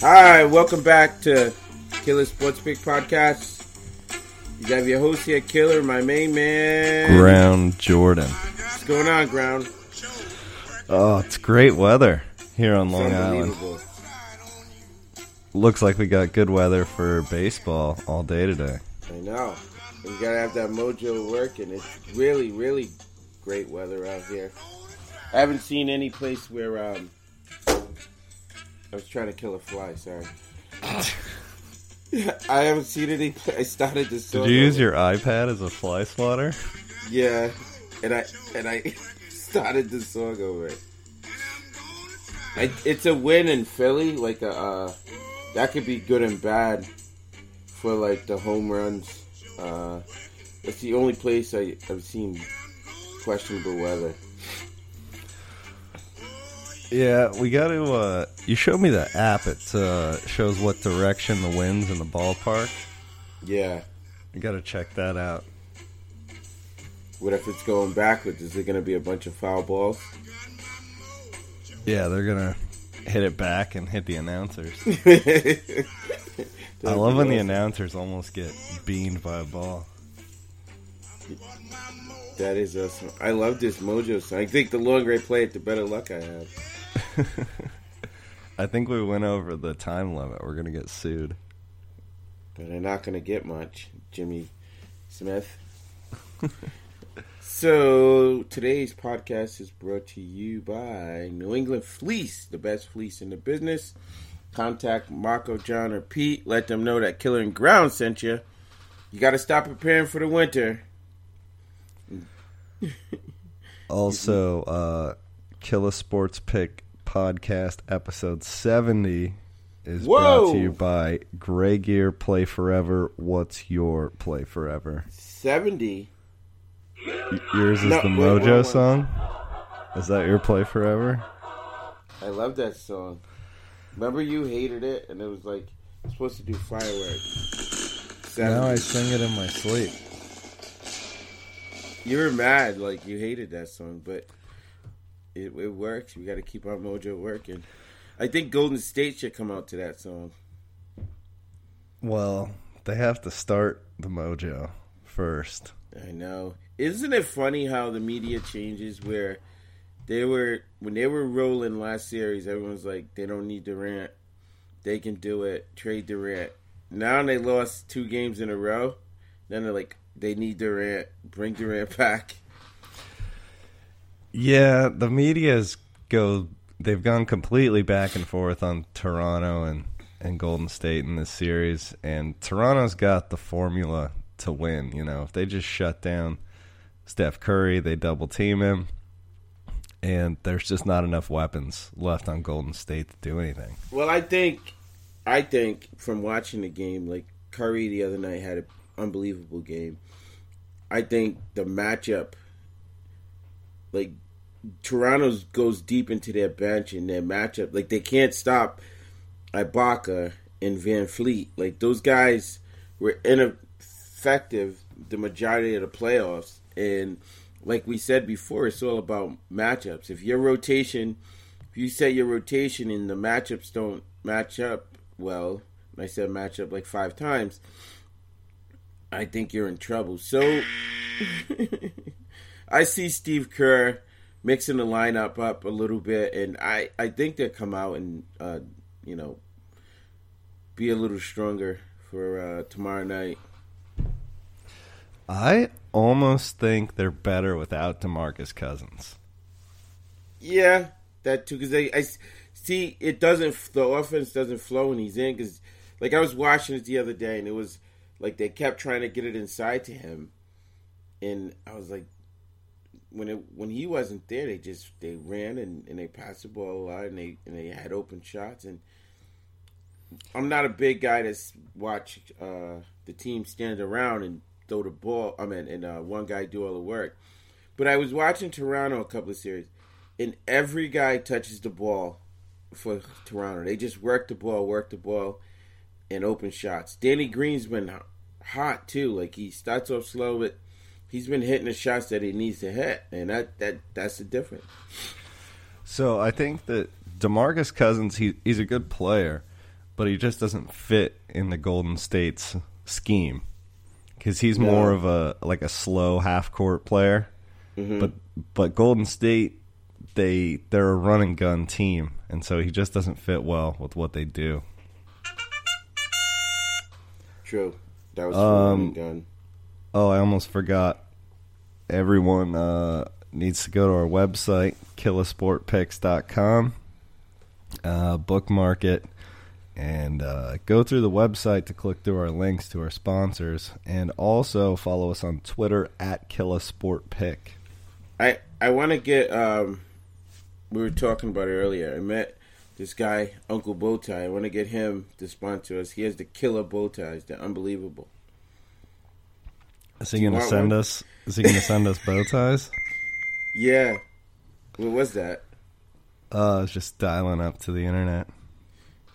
Hi, welcome back to Killer Sports Pick Podcast. You have your host here, Killer, my main man. Ground Jordan. What's going on, Ground? Oh, it's great weather here on Long Island. Looks like we got good weather for baseball all day today. I know. We gotta have that mojo working. It's really, really great weather out here. I haven't seen any place where um I was trying to kill a fly, sorry. I haven't seen any I started this Did you use your iPad as a fly swatter? Yeah. And I and I started the song over it. I, it's a win in Philly, like a uh, that could be good and bad for like the home runs. Uh, it's the only place I, I've seen questionable weather. Yeah, we got to. Uh, you showed me the app. It uh, shows what direction the wind's in the ballpark. Yeah. You got to check that out. What if it's going backwards? Is it going to be a bunch of foul balls? Yeah, they're gonna hit it back and hit the announcers. I love when the announcers almost get beamed by a ball. That is awesome. I love this mojo song. I think the longer I play it, the better luck I have. I think we went over the time limit. We're gonna get sued. but they're not going to get much, Jimmy Smith. so today's podcast is brought to you by New England Fleece, the best fleece in the business. Contact Marco, John, or Pete. Let them know that Killer and Ground sent you. You got to stop preparing for the winter. Also, uh, Killa Sports Pick podcast episode 70 is brought to you by Gray Gear Play Forever. What's your Play Forever? Seventy. Yours is No, the wait, Mojo wait, wait. song? Is that your Play Forever? I love that song. Remember you hated it, and it was like supposed to do fireworks. Now I sing it in my sleep. You were mad, like you hated that song, but it, it works. We got to keep our mojo working. I think Golden State should come out to that song. Well, they have to start the Mojo first. I know. Isn't it funny how the media changes? Where they were when they were rolling last series, everyone's like, they don't need Durant, they can do it. Trade Durant. Now they lost two games in a row. Then they're like, they need Durant. Bring Durant back. Yeah, the media's go. They've gone completely back and forth on Toronto and and Golden State in this series, and Toronto's got the formula to win. You know, if they just shut down Steph Curry, they double team him, and there's just not enough weapons left on Golden State to do anything. Well, I think, I think from watching the game, like Curry the other night had an unbelievable game. I think the matchup, like Toronto goes deep into their bench and their matchup, like they can't stop Ibaka and VanVleet. Like those guys were ineffective the majority of the playoffs, and like we said before, it's all about matchups. If your rotation if you set your rotation and the matchups don't match up well, I said match up like five times, I think you're in trouble. So I see Steve Kerr mixing the lineup up a little bit, and I, I think they'll come out and uh, you know be a little stronger for uh, tomorrow night. I almost think they're better without DeMarcus Cousins. Yeah, that too. Because I see, it doesn't. The offense doesn't flow when he's in. Because, like, I was watching it the other day, and it was like they kept trying to get it inside to him, and I was like, when it when he wasn't there, they just they ran and, and they passed the ball a lot, and they and they had open shots. And I'm not a big guy that's watch uh, the team stand around and throw the ball. I mean, and uh, one guy do all the work. But I was watching Toronto a couple of series and every guy touches the ball for Toronto. They just work the ball, work the ball, and open shots. Danny Green's been hot too. Like he starts off slow, but he's been hitting the shots that he needs to hit, and that that that's the difference. So I think that DeMarcus Cousins, he he's a good player, but he just doesn't fit in the Golden State's scheme because he's more of a like a slow half court player. Mm-hmm. But but Golden State, they they're a run and gun team, and so he just doesn't fit well with what they do. True. That was Um, um, gun. Oh, I almost forgot. Everyone uh, needs to go to our website, killasportpicks.com, uh, bookmark it, and uh, go through the website to click through our links to our sponsors, and also follow us on Twitter at killasportpick. I I want to get. Um, we were talking about it earlier. I met this guy, Uncle Bowtie. I want to get him to sponsor us. He has the killer bow ties. They're unbelievable. Is he going to send one? us? Is he going to send us bow ties? Yeah. What was that? Uh, I was just dialing up to the internet.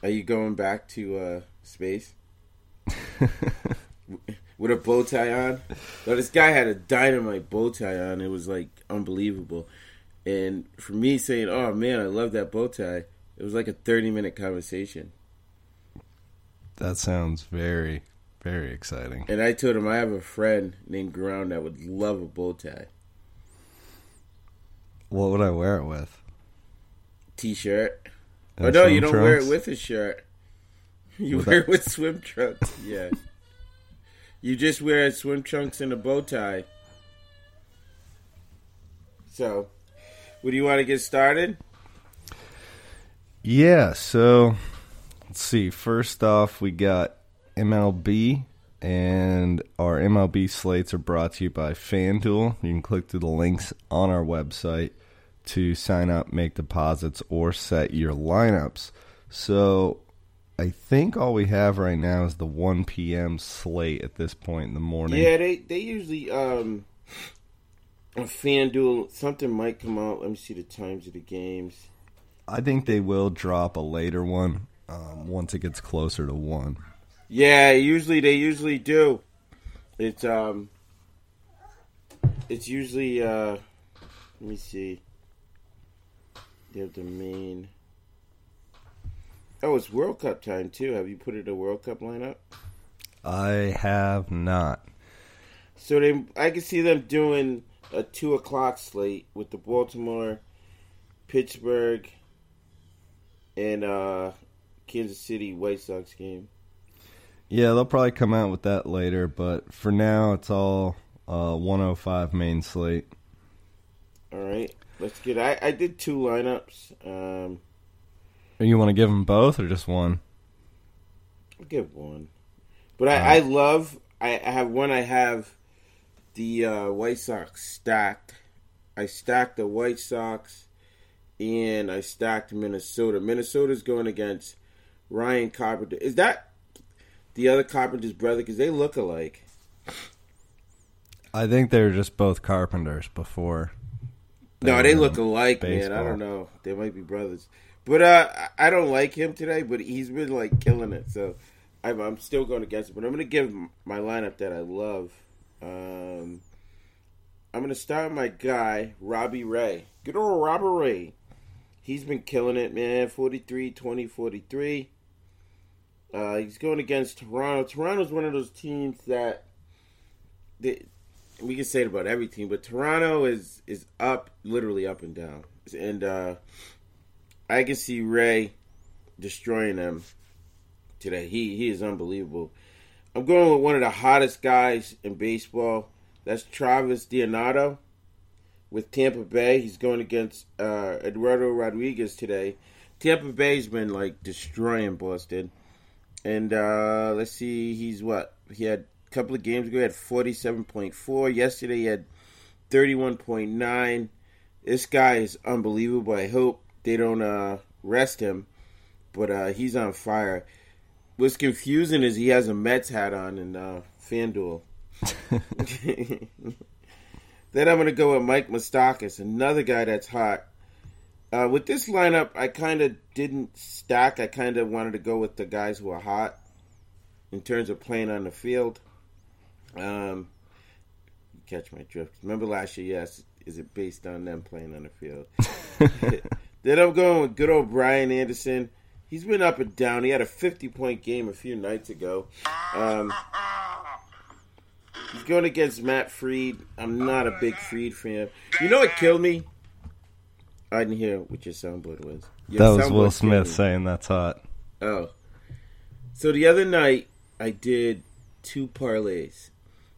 Are you going back to uh, space with a bow tie on? No, this guy had a dynamite bow tie on. It was like unbelievable. And for me saying, "Oh man, I love that bow tie," it was like a thirty-minute conversation. That sounds very, very exciting. And I told him I have a friend named Ground that would love a bow tie What would I wear it with? t-shirt. Uh, oh no, you don't wear it with a shirt. You With wear a- it with swim trunks. Yeah. you just wear swim trunks and a bow tie. So, would you want to get started? Yeah, so let's see. First off, we got MLB, and our MLB slates are brought to you by FanDuel. You can click through the links on our website to sign up, make deposits, or set your lineups. So I think all we have right now is the 1 p.m. slate at this point in the morning. Yeah, they they usually um on FanDuel something might come out. Let me see the times of the games. I think they will drop a later one um, once it gets closer to 1. Yeah, usually they usually do. It's um it's usually uh let me see. They have the main Oh, it's World Cup time too. Have you put it a World Cup lineup? I have not. So they I can see them doing a two o'clock slate with the Baltimore, Pittsburgh, and uh Kansas City White Sox game. Yeah, they'll probably come out with that later, but for now it's all uh, 105 main slate. All right, let's get. I I did two lineups. Um, You want to give them both or just one? I'll give one, but I I love. I, I have one. I have the uh, White Sox stacked. I stacked the White Sox, and I stacked Minnesota. Minnesota's going against Ryan Carpenter. Is that the other Carpenter's brother? Because they look alike. I think they were just both carpenters before. No, they look alike, man. I don't know. They might be brothers, but uh, I don't like him today. But he's been like killing it, so I'm, I'm still going against it. But I'm going to give my lineup that I love. Um, I'm going to start with my guy Robbie Ray. Good old Robbie Ray. He's been killing it, man. 43, 20, 43. Uh, he's going against Toronto. Toronto's one of those teams that they, we can say it about every team, but Toronto is is up, literally up and down, and uh, I can see Ray destroying them today. He he is unbelievable. I'm going with one of the hottest guys in baseball. That's Travis Dionato with Tampa Bay. He's going against uh, Eduardo Rodriguez today. Tampa Bay's been like destroying Boston, and uh, let's see, he's what he had a couple of games ago. He had 47.4. Yesterday he had 31.9. This guy is unbelievable. I hope they don't uh, rest him, but uh, he's on fire. What's confusing is he has a Mets hat on in uh, FanDuel. then I'm going to go with Mike Moustakas, another guy that's hot. Uh, with this lineup, I kind of didn't stack. I kind of wanted to go with the guys who are hot in terms of playing on the field. Um, catch my drift. Remember last year? Yes, is it based on them playing on the field? then I'm going with good old Brian Anderson. He's been up and down. He had a 50 point game a few nights ago. Um, he's going against Matt Fried. I'm not a big Fried fan. You know what killed me? I didn't hear what your soundboard was. Your that was Will Smith saying that's hot. Oh. So the other night, I did two parlays.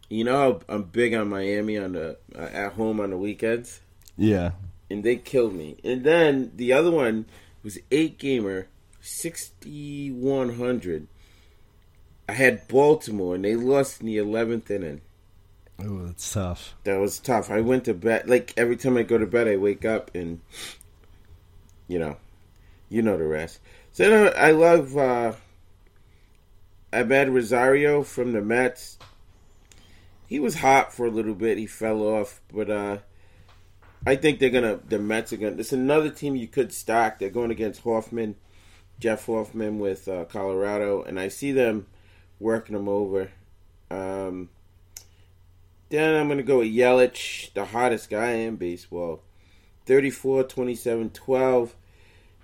You know how I'm big on Miami on the uh, at home on the weekends, Yeah. and they killed me. And then the other one was eight gamer, sixty one hundred. I had Baltimore, and they lost in the eleventh inning. Ooh, that's tough. That was tough. I went to bed like every time I go to bed, I wake up and you know, you know the rest. So I love uh Amed Rosario from the Mets. He was hot for a little bit. He fell off, but uh I think they're gonna. The Mets are gonna. It's another team you could stack. They're going against Hoffman, Jeff Hoffman with uh, Colorado, and I see them working them over. Um, then I'm going to go with Yelich, the hottest guy in baseball. 34, 27, 12.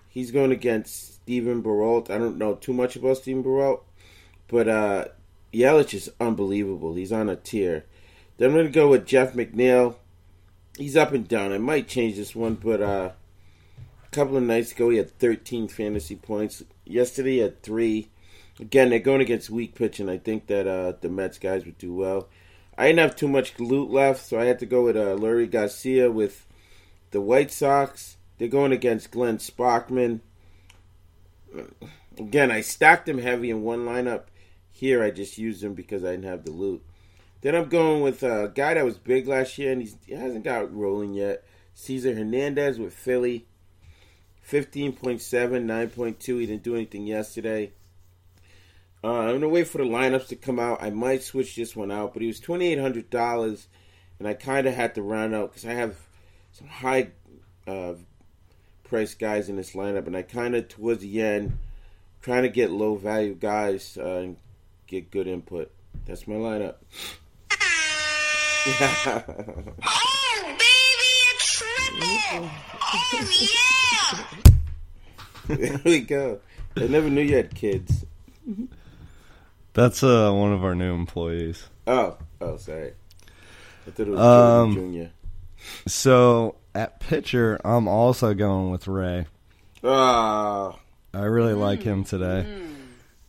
He's going against Steven Brault. I don't know too much about Steven Brault, but uh, Yelich is unbelievable. He's on a tier. Then I'm going to go with Jeff McNeil. He's up and down. I might change this one, but uh, a couple of nights ago he had 13 fantasy points. Yesterday he had three. Again, they're going against weak pitching. I think that uh, the Mets guys would do well. I didn't have too much loot left, so I had to go with uh, Leury Garcia with the White Sox. They're going against Glenn Sparkman. Again, I stacked them heavy in one lineup. Here, I just used them because I didn't have the loot. Then I'm going with a guy that was big last year and he hasn't got rolling yet. Cesar Hernandez with Philly. 15.7, 9.2. He didn't do anything yesterday. Uh, I'm going to wait for the lineups to come out. I might switch this one out, but he was $2,800 and I kind of had to round out because I have some high uh, price guys in this lineup and I kind of, towards the end, trying to get low value guys uh, and get good input. That's my lineup. Oh, baby, a triple! Oh, yeah! there we go. I never knew you had kids. That's uh, one of our new employees. Oh, oh, sorry. I thought it was Um, Junior. So at pitcher, I'm also going with Ray. Ah, I really like him today.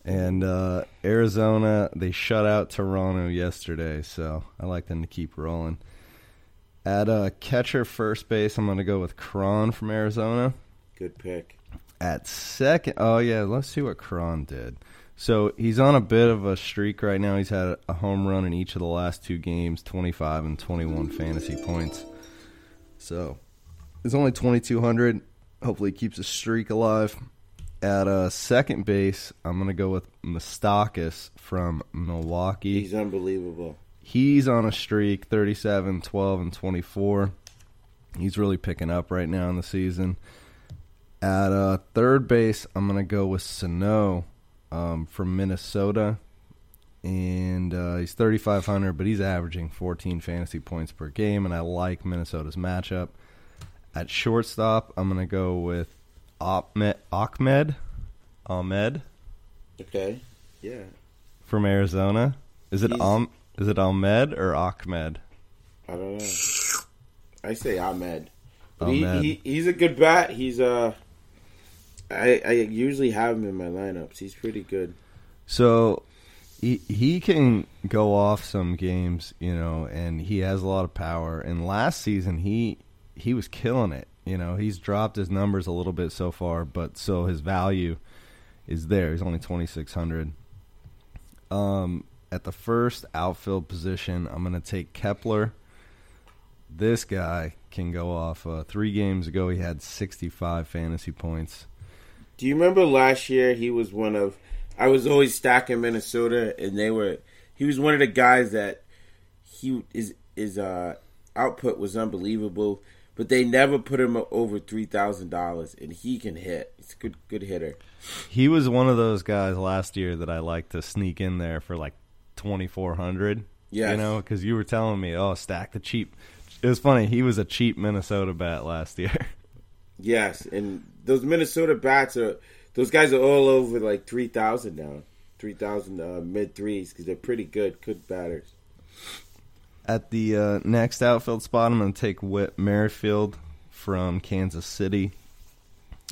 And uh, Arizona, they shut out Toronto yesterday, so I like them to keep rolling. At uh, catcher first base, I'm going to go with Cron from Arizona. good pick. At second, oh yeah, let's see what Cron did. So he's on a bit of a streak right now. He's had a home run in each of the last two games, 25 and 21 fantasy points. So it's only 2,200. Hopefully, he keeps a streak alive. At uh, second base, I'm going to go with Moustakas from Milwaukee. He's unbelievable. He's on a streak 37, 12, and 24. He's really picking up right now in the season. At uh, third base, I'm going to go with Sano um, from Minnesota. And uh, he's 3,500, but he's averaging 14 fantasy points per game, and I like Minnesota's matchup. At shortstop, I'm going to go with Ahmed, Ahmed, Ahmed Okay. Yeah. from Arizona. Is it Am, is it Ahmed or Ahmed? I don't know. I say Ahmed. But he, Ahmed. he he's a good bat. He's uh I I usually have him in my lineups. He's pretty good. So he he can go off some games, you know, and he has a lot of power. And last season he he was killing it. You know, he's dropped his numbers a little bit so far, but so his value is there. He's only twenty six hundred. Um, at the first outfield position, I'm going to take Kepler. This guy can go off. Uh, three games ago, he had 65 fantasy points. Do you remember last year he was one of I was always stacking Minnesota and they were he was one of the guys that he is his uh output was unbelievable, but they never put him over three thousand dollars and he can hit. He's a good good hitter. He was one of those guys last year that I like to sneak in there for like twenty four hundred. Yeah, You know, because you were telling me, oh, stack the cheap. It was funny. He was a cheap Minnesota bat last year. Yes, and those Minnesota bats are those guys are all over like three thousand now, three thousand uh, mid threes because they're pretty good, good batters. At the uh, next outfield spot, I'm going to take Whit Merrifield from Kansas City,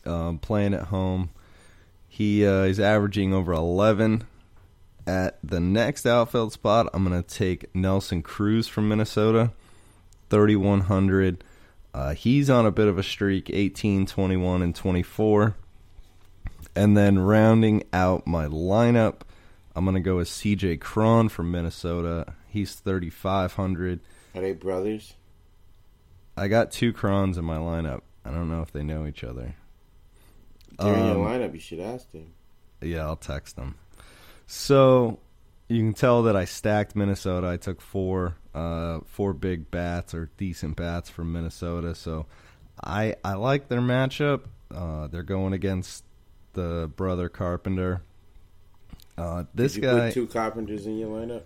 um, playing at home. He uh, is averaging over 11. At the next outfield spot, I'm going to take Nelson Cruz from Minnesota, 3,100. Uh, he's on a bit of a streak 18, 21, and 24. And then rounding out my lineup, I'm going to go with CJ Cron from Minnesota. He's 3,500. Are they brothers? I got two Crons in my lineup. I don't know if they know each other. They're in your Um, lineup. You should ask them. Yeah, I'll text them. So you can tell that I stacked Minnesota. I took four, uh, four big bats or decent bats from Minnesota. So I I like their matchup. Uh, they're going against the brother Carpenter. Uh, this guy, put two Carpenters in your lineup?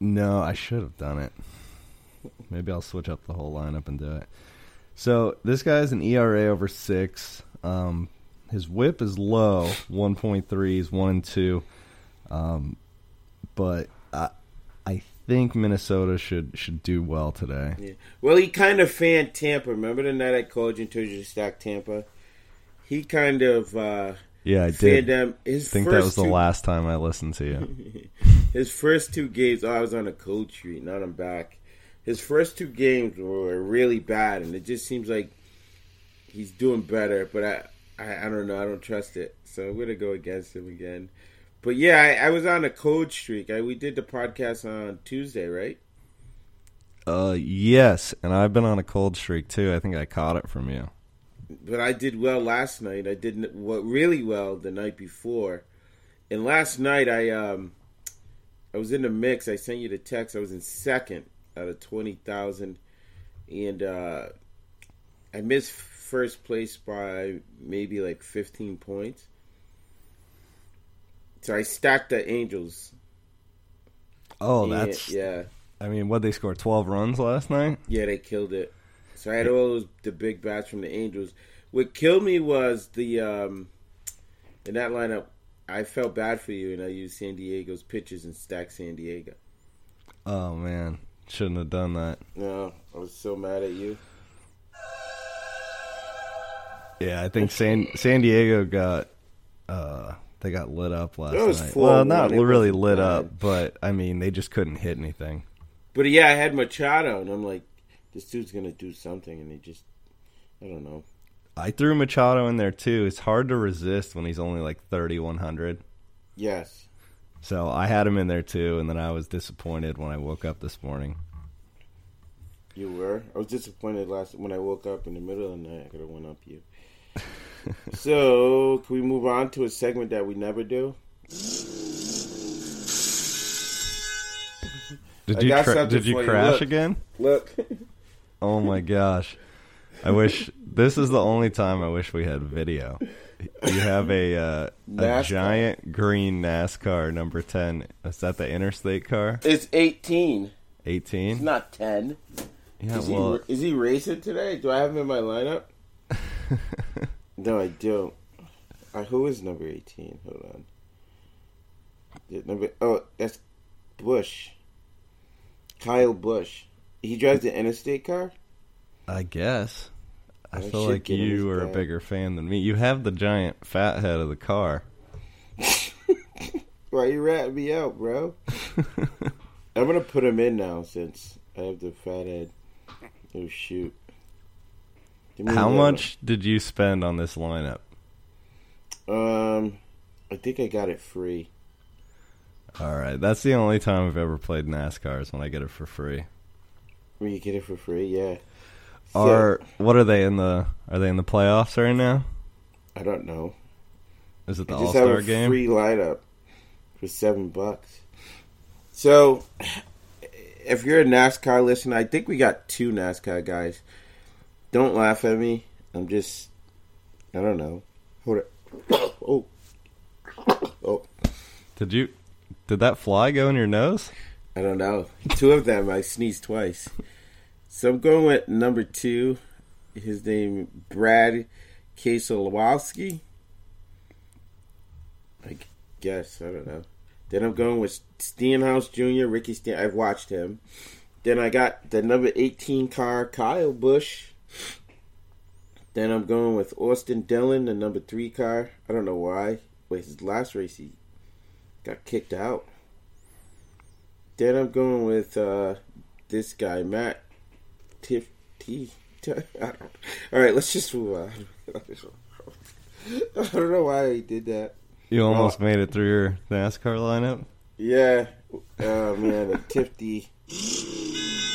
no, I should have done it. Maybe I'll switch up the whole lineup and do it. So this guy guy's an ERA over six. Um, his WHIP is low, one point three. He's one and two. Um, but I think Minnesota should should do well today. Yeah. Well, he kind of fanned Tampa. Remember the night I called you and told you to stack Tampa? He kind of uh, Yeah, I fanned did. them. His I think that was the two, last time I listened to you. His first two games, oh, I was on a cold streak. Now I'm back. His first two games were really bad, and it just seems like he's doing better. But I, I, I don't know. I don't trust it, so I'm gonna go against him again. But yeah, I, I was on a cold streak. I, we did the podcast on Tuesday, right? Uh, yes, and I've been on a cold streak too. I think I caught it from you. but I did well last night. I did well, really well the night before, and last night I um I was in the mix. I sent you the text. I was in second out of twenty thousand, and uh, I missed first place by maybe like fifteen points. So I stacked the Angels. Oh, And, that's. yeah, I mean, what they scored twelve runs last night. yeah, they killed it. So I had all those the big bats from the Angels. What killed me was the um in that lineup. I felt bad for you, and I used San Diego's pitches and stacked San Diego. Oh man, shouldn't have done that. No, I was so mad at you. Yeah, I think San San Diego got uh they got lit up last That was night. Well, not really lit up, but I mean they just couldn't hit anything. But yeah, I had Machado, and I'm like, this dude's gonna do something, and he just, I don't know. I threw Machado in there too. It's hard to resist when he's only like thirty one hundred. Yes, So I had him in there too, and then I was disappointed when I woke up this morning. you were. I was disappointed last when I woke up in the middle of the night. I could have went up you. So, can we move on to a segment that we never do? Did I you got did you crash Look. again? Look, Oh my gosh. I wish this is the only time I wish we had video. You have a uh, a giant green NASCAR number 10. Is that the interstate car? it's 18. It's 18? not 10. Yeah, Is, well, he, is he racing today? Do I have him in my lineup? No, I don't. Uh, who is number 18? Hold on. Yeah, number Oh, that's Busch. Kyle Busch. He drives the interstate car? I guess. I I feel like you are a bigger fan than me. You have the giant fat head of the car. Why you ratting me out, bro? I'm gonna put him in now since I have the fat head. Oh shoot! How much did you spend on this lineup? Um, I think I got it free. All right, that's the only time I've ever played NASCAR is when I get it for free. Where you get it for free? Yeah. So- Are what are they in the? Are they in the playoffs right now? I don't know. Is it the All Star game? free lineup for seven bucks. So, if you're a NASCAR listener, I think we got two NASCAR guys. Don't laugh at me. I'm just, I don't know. Hold it. Oh, oh, Did you? Did that fly go in your nose? I don't know. Two of them, I sneezed twice. So I'm going with number two. His name Brad Keselowski. I guess I don't know. Then I'm going with Stenhouse Jr. Ricky Steen. I've watched him. Then I got the number 18 car Kyle Busch. Then I'm going with Austin Dillon, the number three car. I don't know why. Wait, his last race he got kicked out. Then I'm going with uh, this guy Matt Tiff T. T- I don't, all right, let's just move on. I don't know why he did that. You almost made it through your NASCAR lineup. Yeah. Oh man, a Tifty.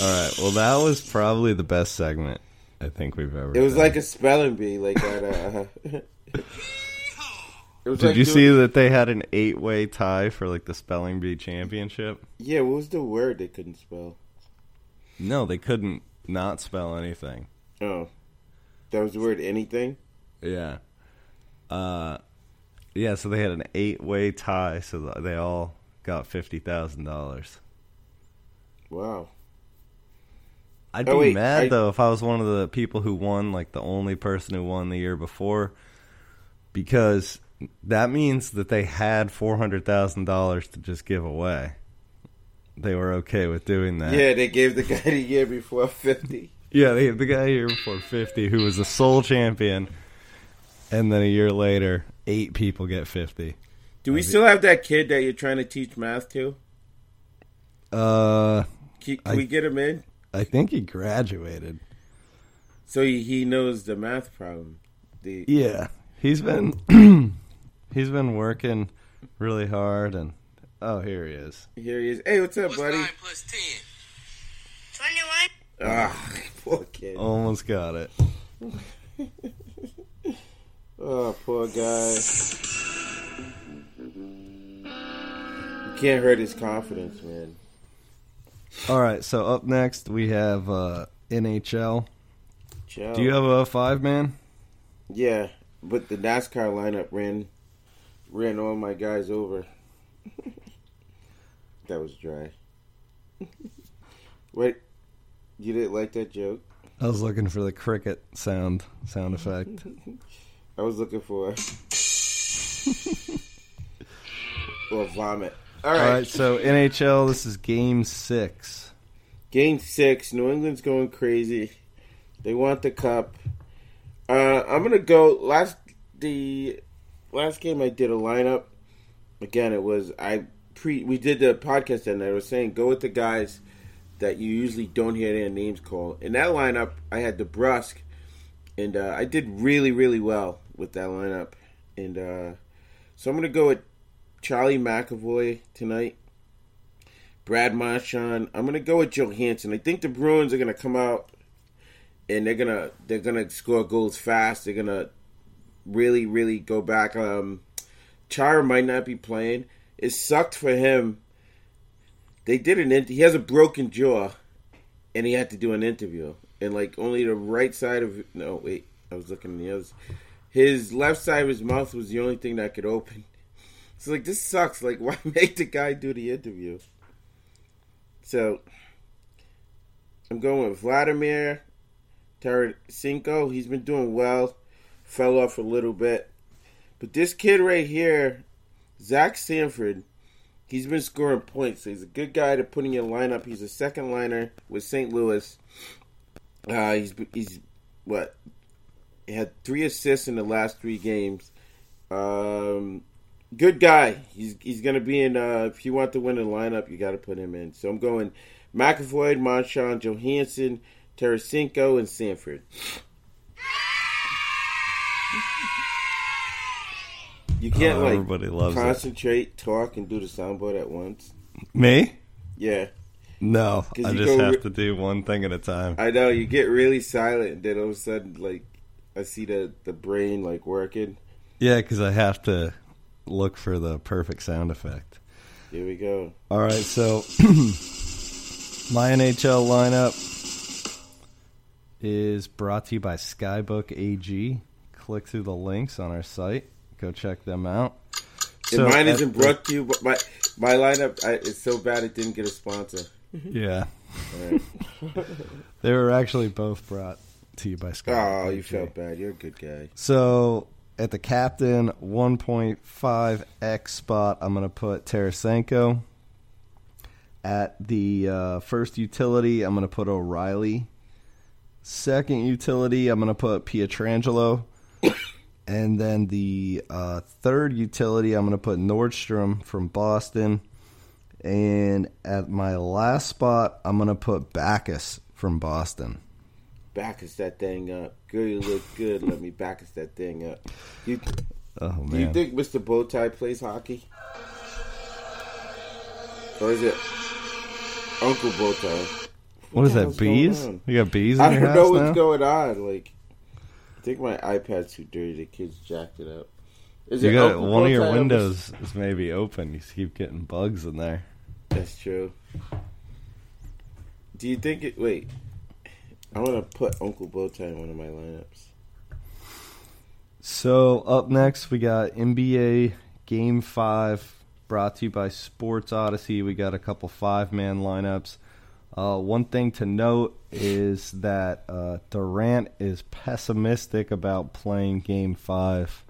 All right. Well, that was probably the best segment I think we've ever. It was done. like a spelling bee, like that. Uh, it was Did like you see that they had an eight-way tie for like the spelling bee championship? Yeah, what was the word they couldn't spell? No, they couldn't not spell anything. Oh, that was the word anything. Yeah. Uh, yeah. So they had an eight-way tie, so they all got fifty thousand dollars. Wow. I'd be Oh, wait, mad I- though if I was one of the people who won, like the only person who won the year before, because that means that they had four hundred thousand dollars to just give away. They were okay with doing that. Yeah, they gave the guy the year before fifty. Yeah, they, the guy here before 50 who was the sole champion, and then a year later, eight people get 50. Do we still have that kid that you're trying to teach math to? Uh, Can, can I- we get him in I think he graduated. so he, he knows the math problem? The Yeah, he's been he's been working really hard, and oh, here he is. here he is. Hey, what's up, What's buddy? 9 plus 10? 21. Ah, poor kid. Almost got it. Oh, poor guy. You can't hurt his confidence, man. All right, so up next we have uh, NHL. Ciao. Do you have a five man? Yeah, but the NASCAR lineup ran ran all my guys over. that was dry. Wait, you didn't like that joke? I was looking for the cricket sound sound effect. I was looking for or vomit. All All right. right, so NHL. This is Game Six. Game six, New England's going crazy. They want the cup. Uh, I'm gonna go last the last game I did a lineup. Again, it was I pre we did the podcast and I was saying go with the guys that you usually don't hear their names called. In that lineup, I had the DeBrusk, and uh, I did really really well with that lineup. And uh, so I'm gonna go with Charlie McAvoy tonight. Brad Marchand. I'm gonna go with Johansson. I think the Bruins are gonna come out and they're gonna they're gonna score goals fast. They're gonna really really go back. Um, Chara might not be playing. It sucked for him. They did an int- he has a broken jaw, and he had to do an interview. And like only the right side of no wait, I was looking at the other. His left side of his mouth was the only thing that could open. So like this sucks. Like why make the guy do the interview? So I'm going with Vladimir Tarasenko. He's been doing well. Fell off a little bit. But this kid right here, Zach Sanford, he's been scoring points. So he's a good guy to put in your lineup. He's a second liner with St. Louis. Uh, he's he's what? He had three assists in the last three games. Um, good guy. He's he's gonna be in. Uh, if you want to win the lineup, you got to put him in. So I'm going McAvoy, Marchand, Johansson, Tarasenko, and Sanford. You can't Oh, like everybody loves it. concentrate, talk, and do the soundboard at once. Me? Yeah, No, I just have re- to do one thing at a time. I know. You get really silent, and then all of a sudden, like I see the the brain like working. Yeah, because I have to look for the perfect sound effect. Here we go. All right, so my NHL lineup is brought to you by Skybook AG. Click through the links on our site. Go check them out. And mine isn't the- brought to you, but my my lineup I, is so bad it didn't get a sponsor. Mm-hmm. Yeah, All right. they were actually both brought to you by Skybook. oh, you felt bad. You're a good guy. So at the captain 1.5x spot, I'm going to put Tarasenko. At the uh, first utility, I'm going to put O'Reilly. Second utility, I'm going to put Pietrangelo. and then the uh, third utility, I'm going to put Nordstrom from Boston. And at my last spot, I'm going to put Backes from Boston. Backus that thing up. Girl, you look good. Let me Backus that thing up. You, Oh man do you think Mr. Bowtie plays hockey? Or is it Uncle Bowtie? what is that? Bees? You got bees in I your don't know now? what's going on. Like, I think my iPad's too dirty. The kids jacked it up. Is You it got one of your that was- windows is maybe open. You keep getting bugs in there. That's true. Do you think it? Wait, I want to put Uncle Bowtie in one of my lineups. So up next we got NBA Game Five, brought to you by Sports Odyssey. We got a couple five man lineups. Uh, one thing to note is that uh, Durant is pessimistic about playing Game Five.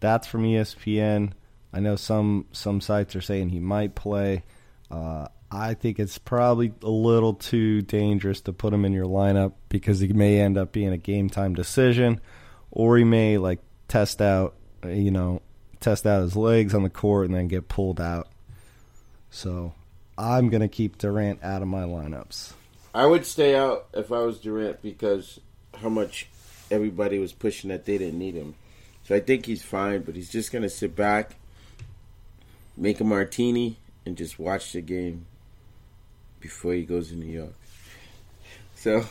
That's from ESPN. I know some some sites are saying he might play. Uh, I think it's probably a little too dangerous to put him in your lineup because he may end up being a game time decision, or he may like test out, you know, test out his legs on the court and then get pulled out. So I'm gonna keep Durant out of my lineups. I would stay out if I was Durant because how much everybody was pushing that they didn't need him. So I think he's fine, but he's just gonna sit back, make a martini, and just watch the game before he goes to New York. So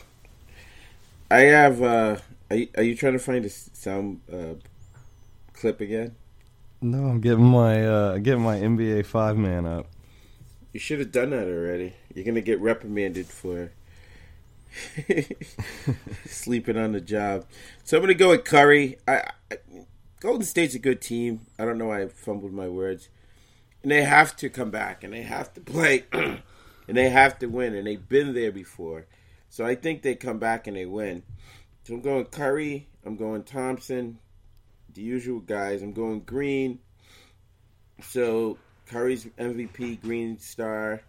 I have. uh Are you, are you trying to find a sound uh, clip again? No, I'm getting my uh, getting my NBA five man up. You should have done that already. You're gonna get reprimanded for sleeping on the job. So I'm gonna go with Curry. I, I Golden State's a good team. I don't know why I fumbled my words. And they have to come back and they have to play and they have to win and they've been there before. So I think they come back and they win. So I'm going Curry, I'm going Thompson, the usual guys. I'm going Green. So Curry's MVP, Green star.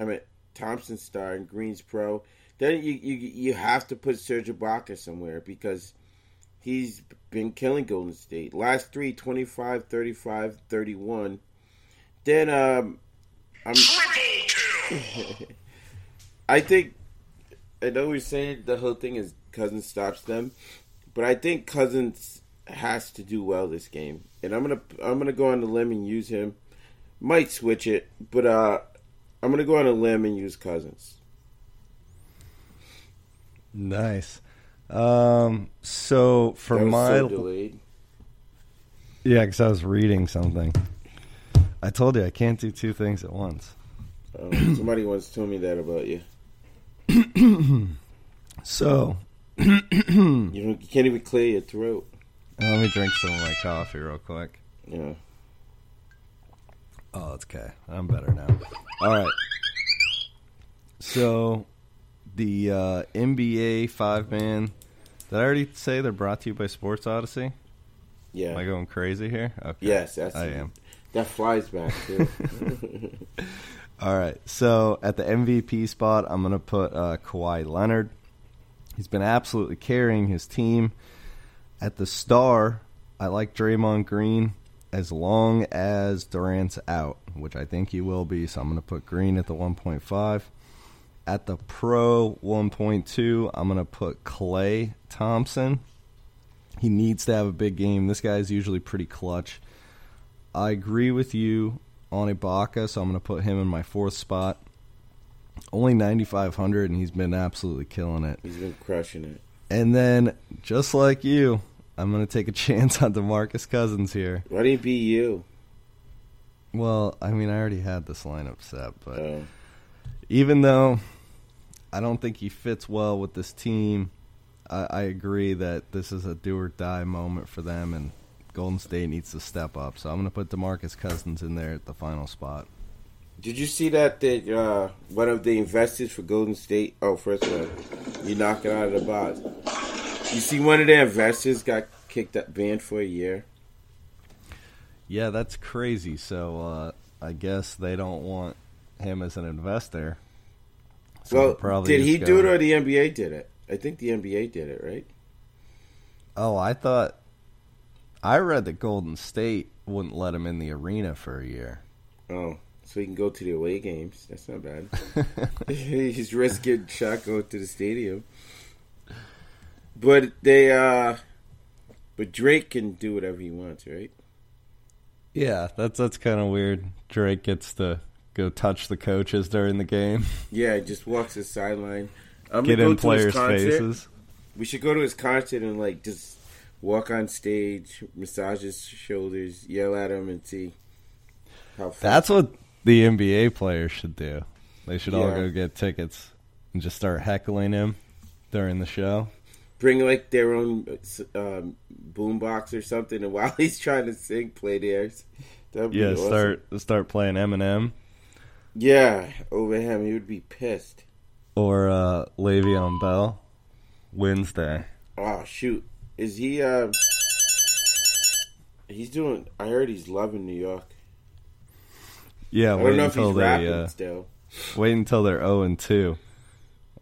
I mean Thompson star and Green's pro. Then you you you have to put Serge Ibaka somewhere because he's been killing Golden State. Last three, 25, 35, 31. Then um I'm I think I know we're saying the whole thing is Cousins stops them, but I think Cousins has to do well this game, and I'm gonna I'm gonna go on the limb and use him. Might switch it, but uh, I'm gonna go on a limb and use Cousins. Nice. Um, so for my so delayed. yeah, because I was reading something. I told you I can't do two things at once. Um, somebody once told me that about you. So You don't, you can't even clear your throat. let me drink some of my coffee real quick. Yeah. Oh, it's okay. I'm better now. All right. So, the uh, NBA five man. Did I already say they're brought to you by Sports Odyssey? Yeah. Am I going crazy here? Okay. yes, that's I am. That flies back too. All right. So at the MVP spot, I'm going to put uh, Kawhi Leonard. He's been absolutely carrying his team. At the star, I like Draymond Green as long as Durant's out, which I think he will be. So I'm going to put Green at the 1.5. At the pro 1.2, I'm going to put Klay Thompson. He needs to have a big game. This guy is usually pretty clutch. I agree with you on Ibaka, so I'm going to put him in my fourth spot. Only 9,500, and he's been absolutely killing it. He's been crushing it. And then, just like you, I'm going to take a chance on DeMarcus Cousins here. Why didn't he be you? Well, I mean, I already had this lineup set, but Uh, even though I don't think he fits well with this team, I, I agree that this is a do or die moment for them, and Golden State needs to step up. So I'm going to put DeMarcus Cousins in there at the final spot. did you see that that uh, one of the investors for Golden State? Oh, first of all, you knock it out of the box. You see, one of their investors got kicked up banned for a year. Yeah, that's crazy. So uh, I guess they don't want him as an investor. So well, probably did he do it or the NBA did it? I think the NBA did it, right? Oh, I thought I read that Golden State wouldn't let him in the arena for a year. Oh, so he can go to the away games. That's not bad. He's risking shot going to the stadium. But they, uh, but Drake can do whatever he wants, right? yeah, that's that's kind of weird. Drake gets to go touch the coaches during the game, Yeah, he just walks the sideline. I'm get gonna in go to players' faces. We should go to his concert and like just walk on stage, massage his shoulders, yell at him, and see how. fun- That's what the NBA players should do. They should all go get tickets and just start heckling him during the show. bring like their own um, boombox or something, and while he's trying to sing, play theirs. That'd be Yeah, awesome. start start playing Eminem Yeah, over him, he would be pissed. or uh, Le'Veon Bell. Wednesday. Oh shoot, is he? Uh, he's doing. I heard he's loving New York. Yeah, I don't know if he's they rapping uh, still. wait until they're zero and two.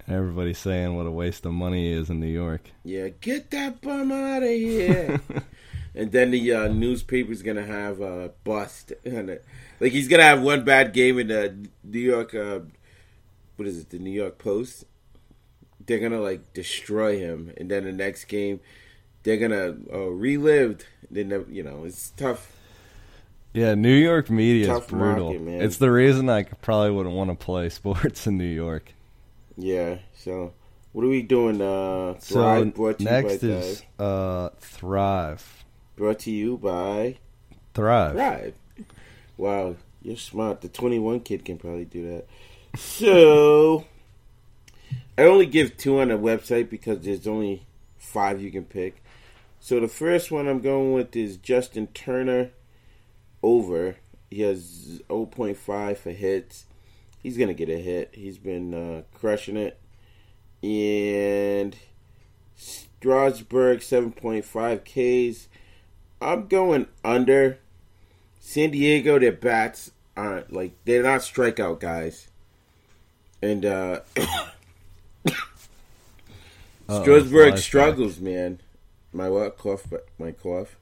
Everybody's saying what a waste of money he is in New York. Yeah, get that bum out of here. and then the uh, newspaper's gonna have a bust, and like he's gonna have one bad game in the New York. Uh, what is it? The New York Post. They're gonna like destroy him, and then the next game, they're gonna uh, relived. They never, you know, it's tough. Yeah, New York media is brutal. market. It's the reason I probably wouldn't want to play sports in New York. Yeah. So, what are we doing? Uh, So Thrive brought to next you by is Thrive. uh, Thrive. Brought to you by Thrive. Thrive. Wow, you're smart. The 21 kid can probably do that. So, I only give two on the website because there's only five you can pick. So the first one I'm going with is Justin Turner over. He has 0.5 for hits. He's gonna get a hit. He's been uh, crushing it. And Strasburg 7.5 Ks. I'm going under. San Diego, their bats aren't like they're not strikeout guys. And uh Strasburg struggles, man. My what cough? My cough.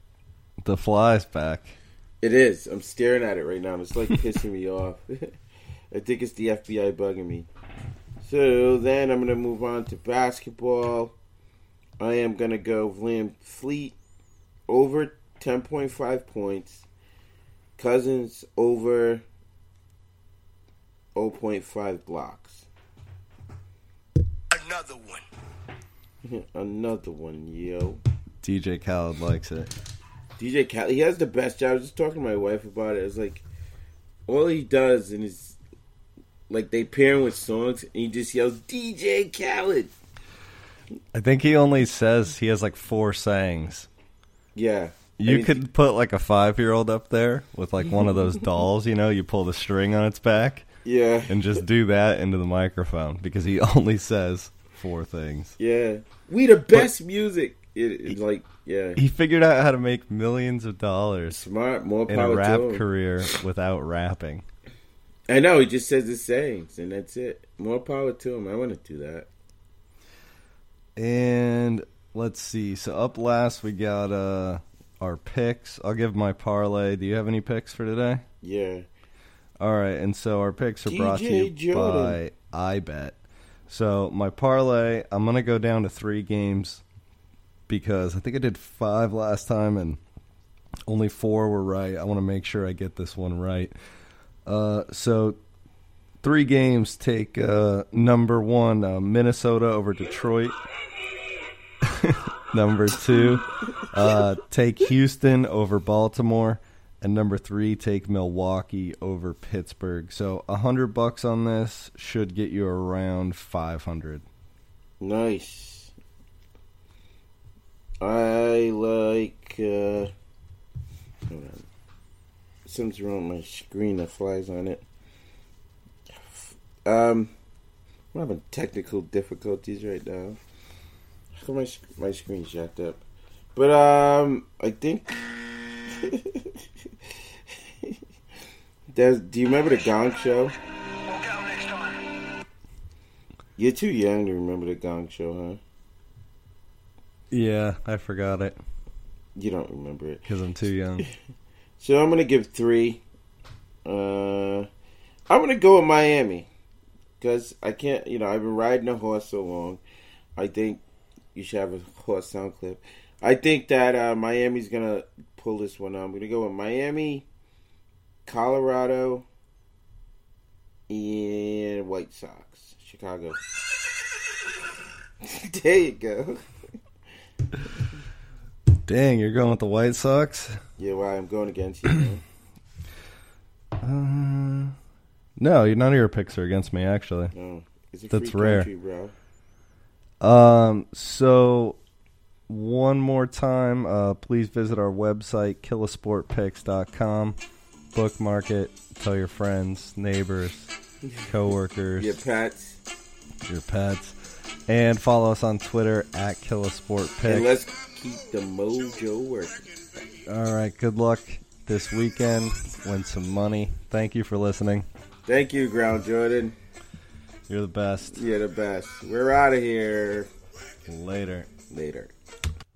The flies back. It is. I'm staring at it right now. It's like pissing me off. I think it's the FBI bugging me. So then I'm gonna move on to basketball. I am gonna go VanVleet over 10.5 points. Cousins over 0.5 blocks. Another one. Another one, yo. DJ Khaled likes it. DJ Khaled, he has the best job. I was just talking to my wife about it. It's like all he does and is like they pair him with songs and he just yells DJ Khaled. I think he only says he has like four sayings. Yeah. You And he's- could put like a five year old up there with like one of those dolls, you know, you pull the string on its back Yeah. and just do that into the microphone because he only says four things. Yeah. We the best music. It, it's like yeah. He figured out how to make millions of dollars Smart, more in a rap to him. career without rapping. I know, he just says the sayings and that's it. More power to him. I want to do that. And let's see. So up last we got uh our picks. I'll give my parlay. Do you have any picks for today? Yeah. All right, and so our picks are brought to you Jordan. by iBet. So my parlay, I'm gonna go down to three games because I think I did five last time and only four were right. I want to make sure I get this one right. Uh, so three games. Take uh, number one, uh, Minnesota over Detroit. number two, uh, take Houston over Baltimore. And number three, take Milwaukee over Pittsburgh. So a hundred bucks on this should get you around five hundred. Nice. I like. uh Hold on. Something's wrong with my screen that flies on it. Um, I'm having technical difficulties right now. How come my my screen's jacked up? But um, I think. Do you remember the Gong Show? You're too young to remember the Gong Show, huh? Yeah, I forgot it You don't remember it. because I'm too young. So I'm gonna give three. Uh, I'm gonna go with Miami because I can't. You know, I've been riding a horse so long. I think you should have a horse sound clip. I think that uh, Miami's gonna pull this one out. I'm gonna go with Miami, Colorado, and White Sox. Chicago. there you go. Dang, you're going with the White Sox? Yeah, why I'm going against you. Uh, no, none of your picks are against me, actually. No, it's a That's free rare. country, bro. Um, so one more time, uh, please visit our website, killasportpicks.com. Bookmark it. Tell your friends, neighbors, coworkers, Your pets. your pets, and follow us on Twitter at And let's keep the mojo working. All right, good luck this weekend. Win some money. Thank you for listening. Thank you, Ground Jordan. You're the best. You're the best. We're out of here. Later. Later.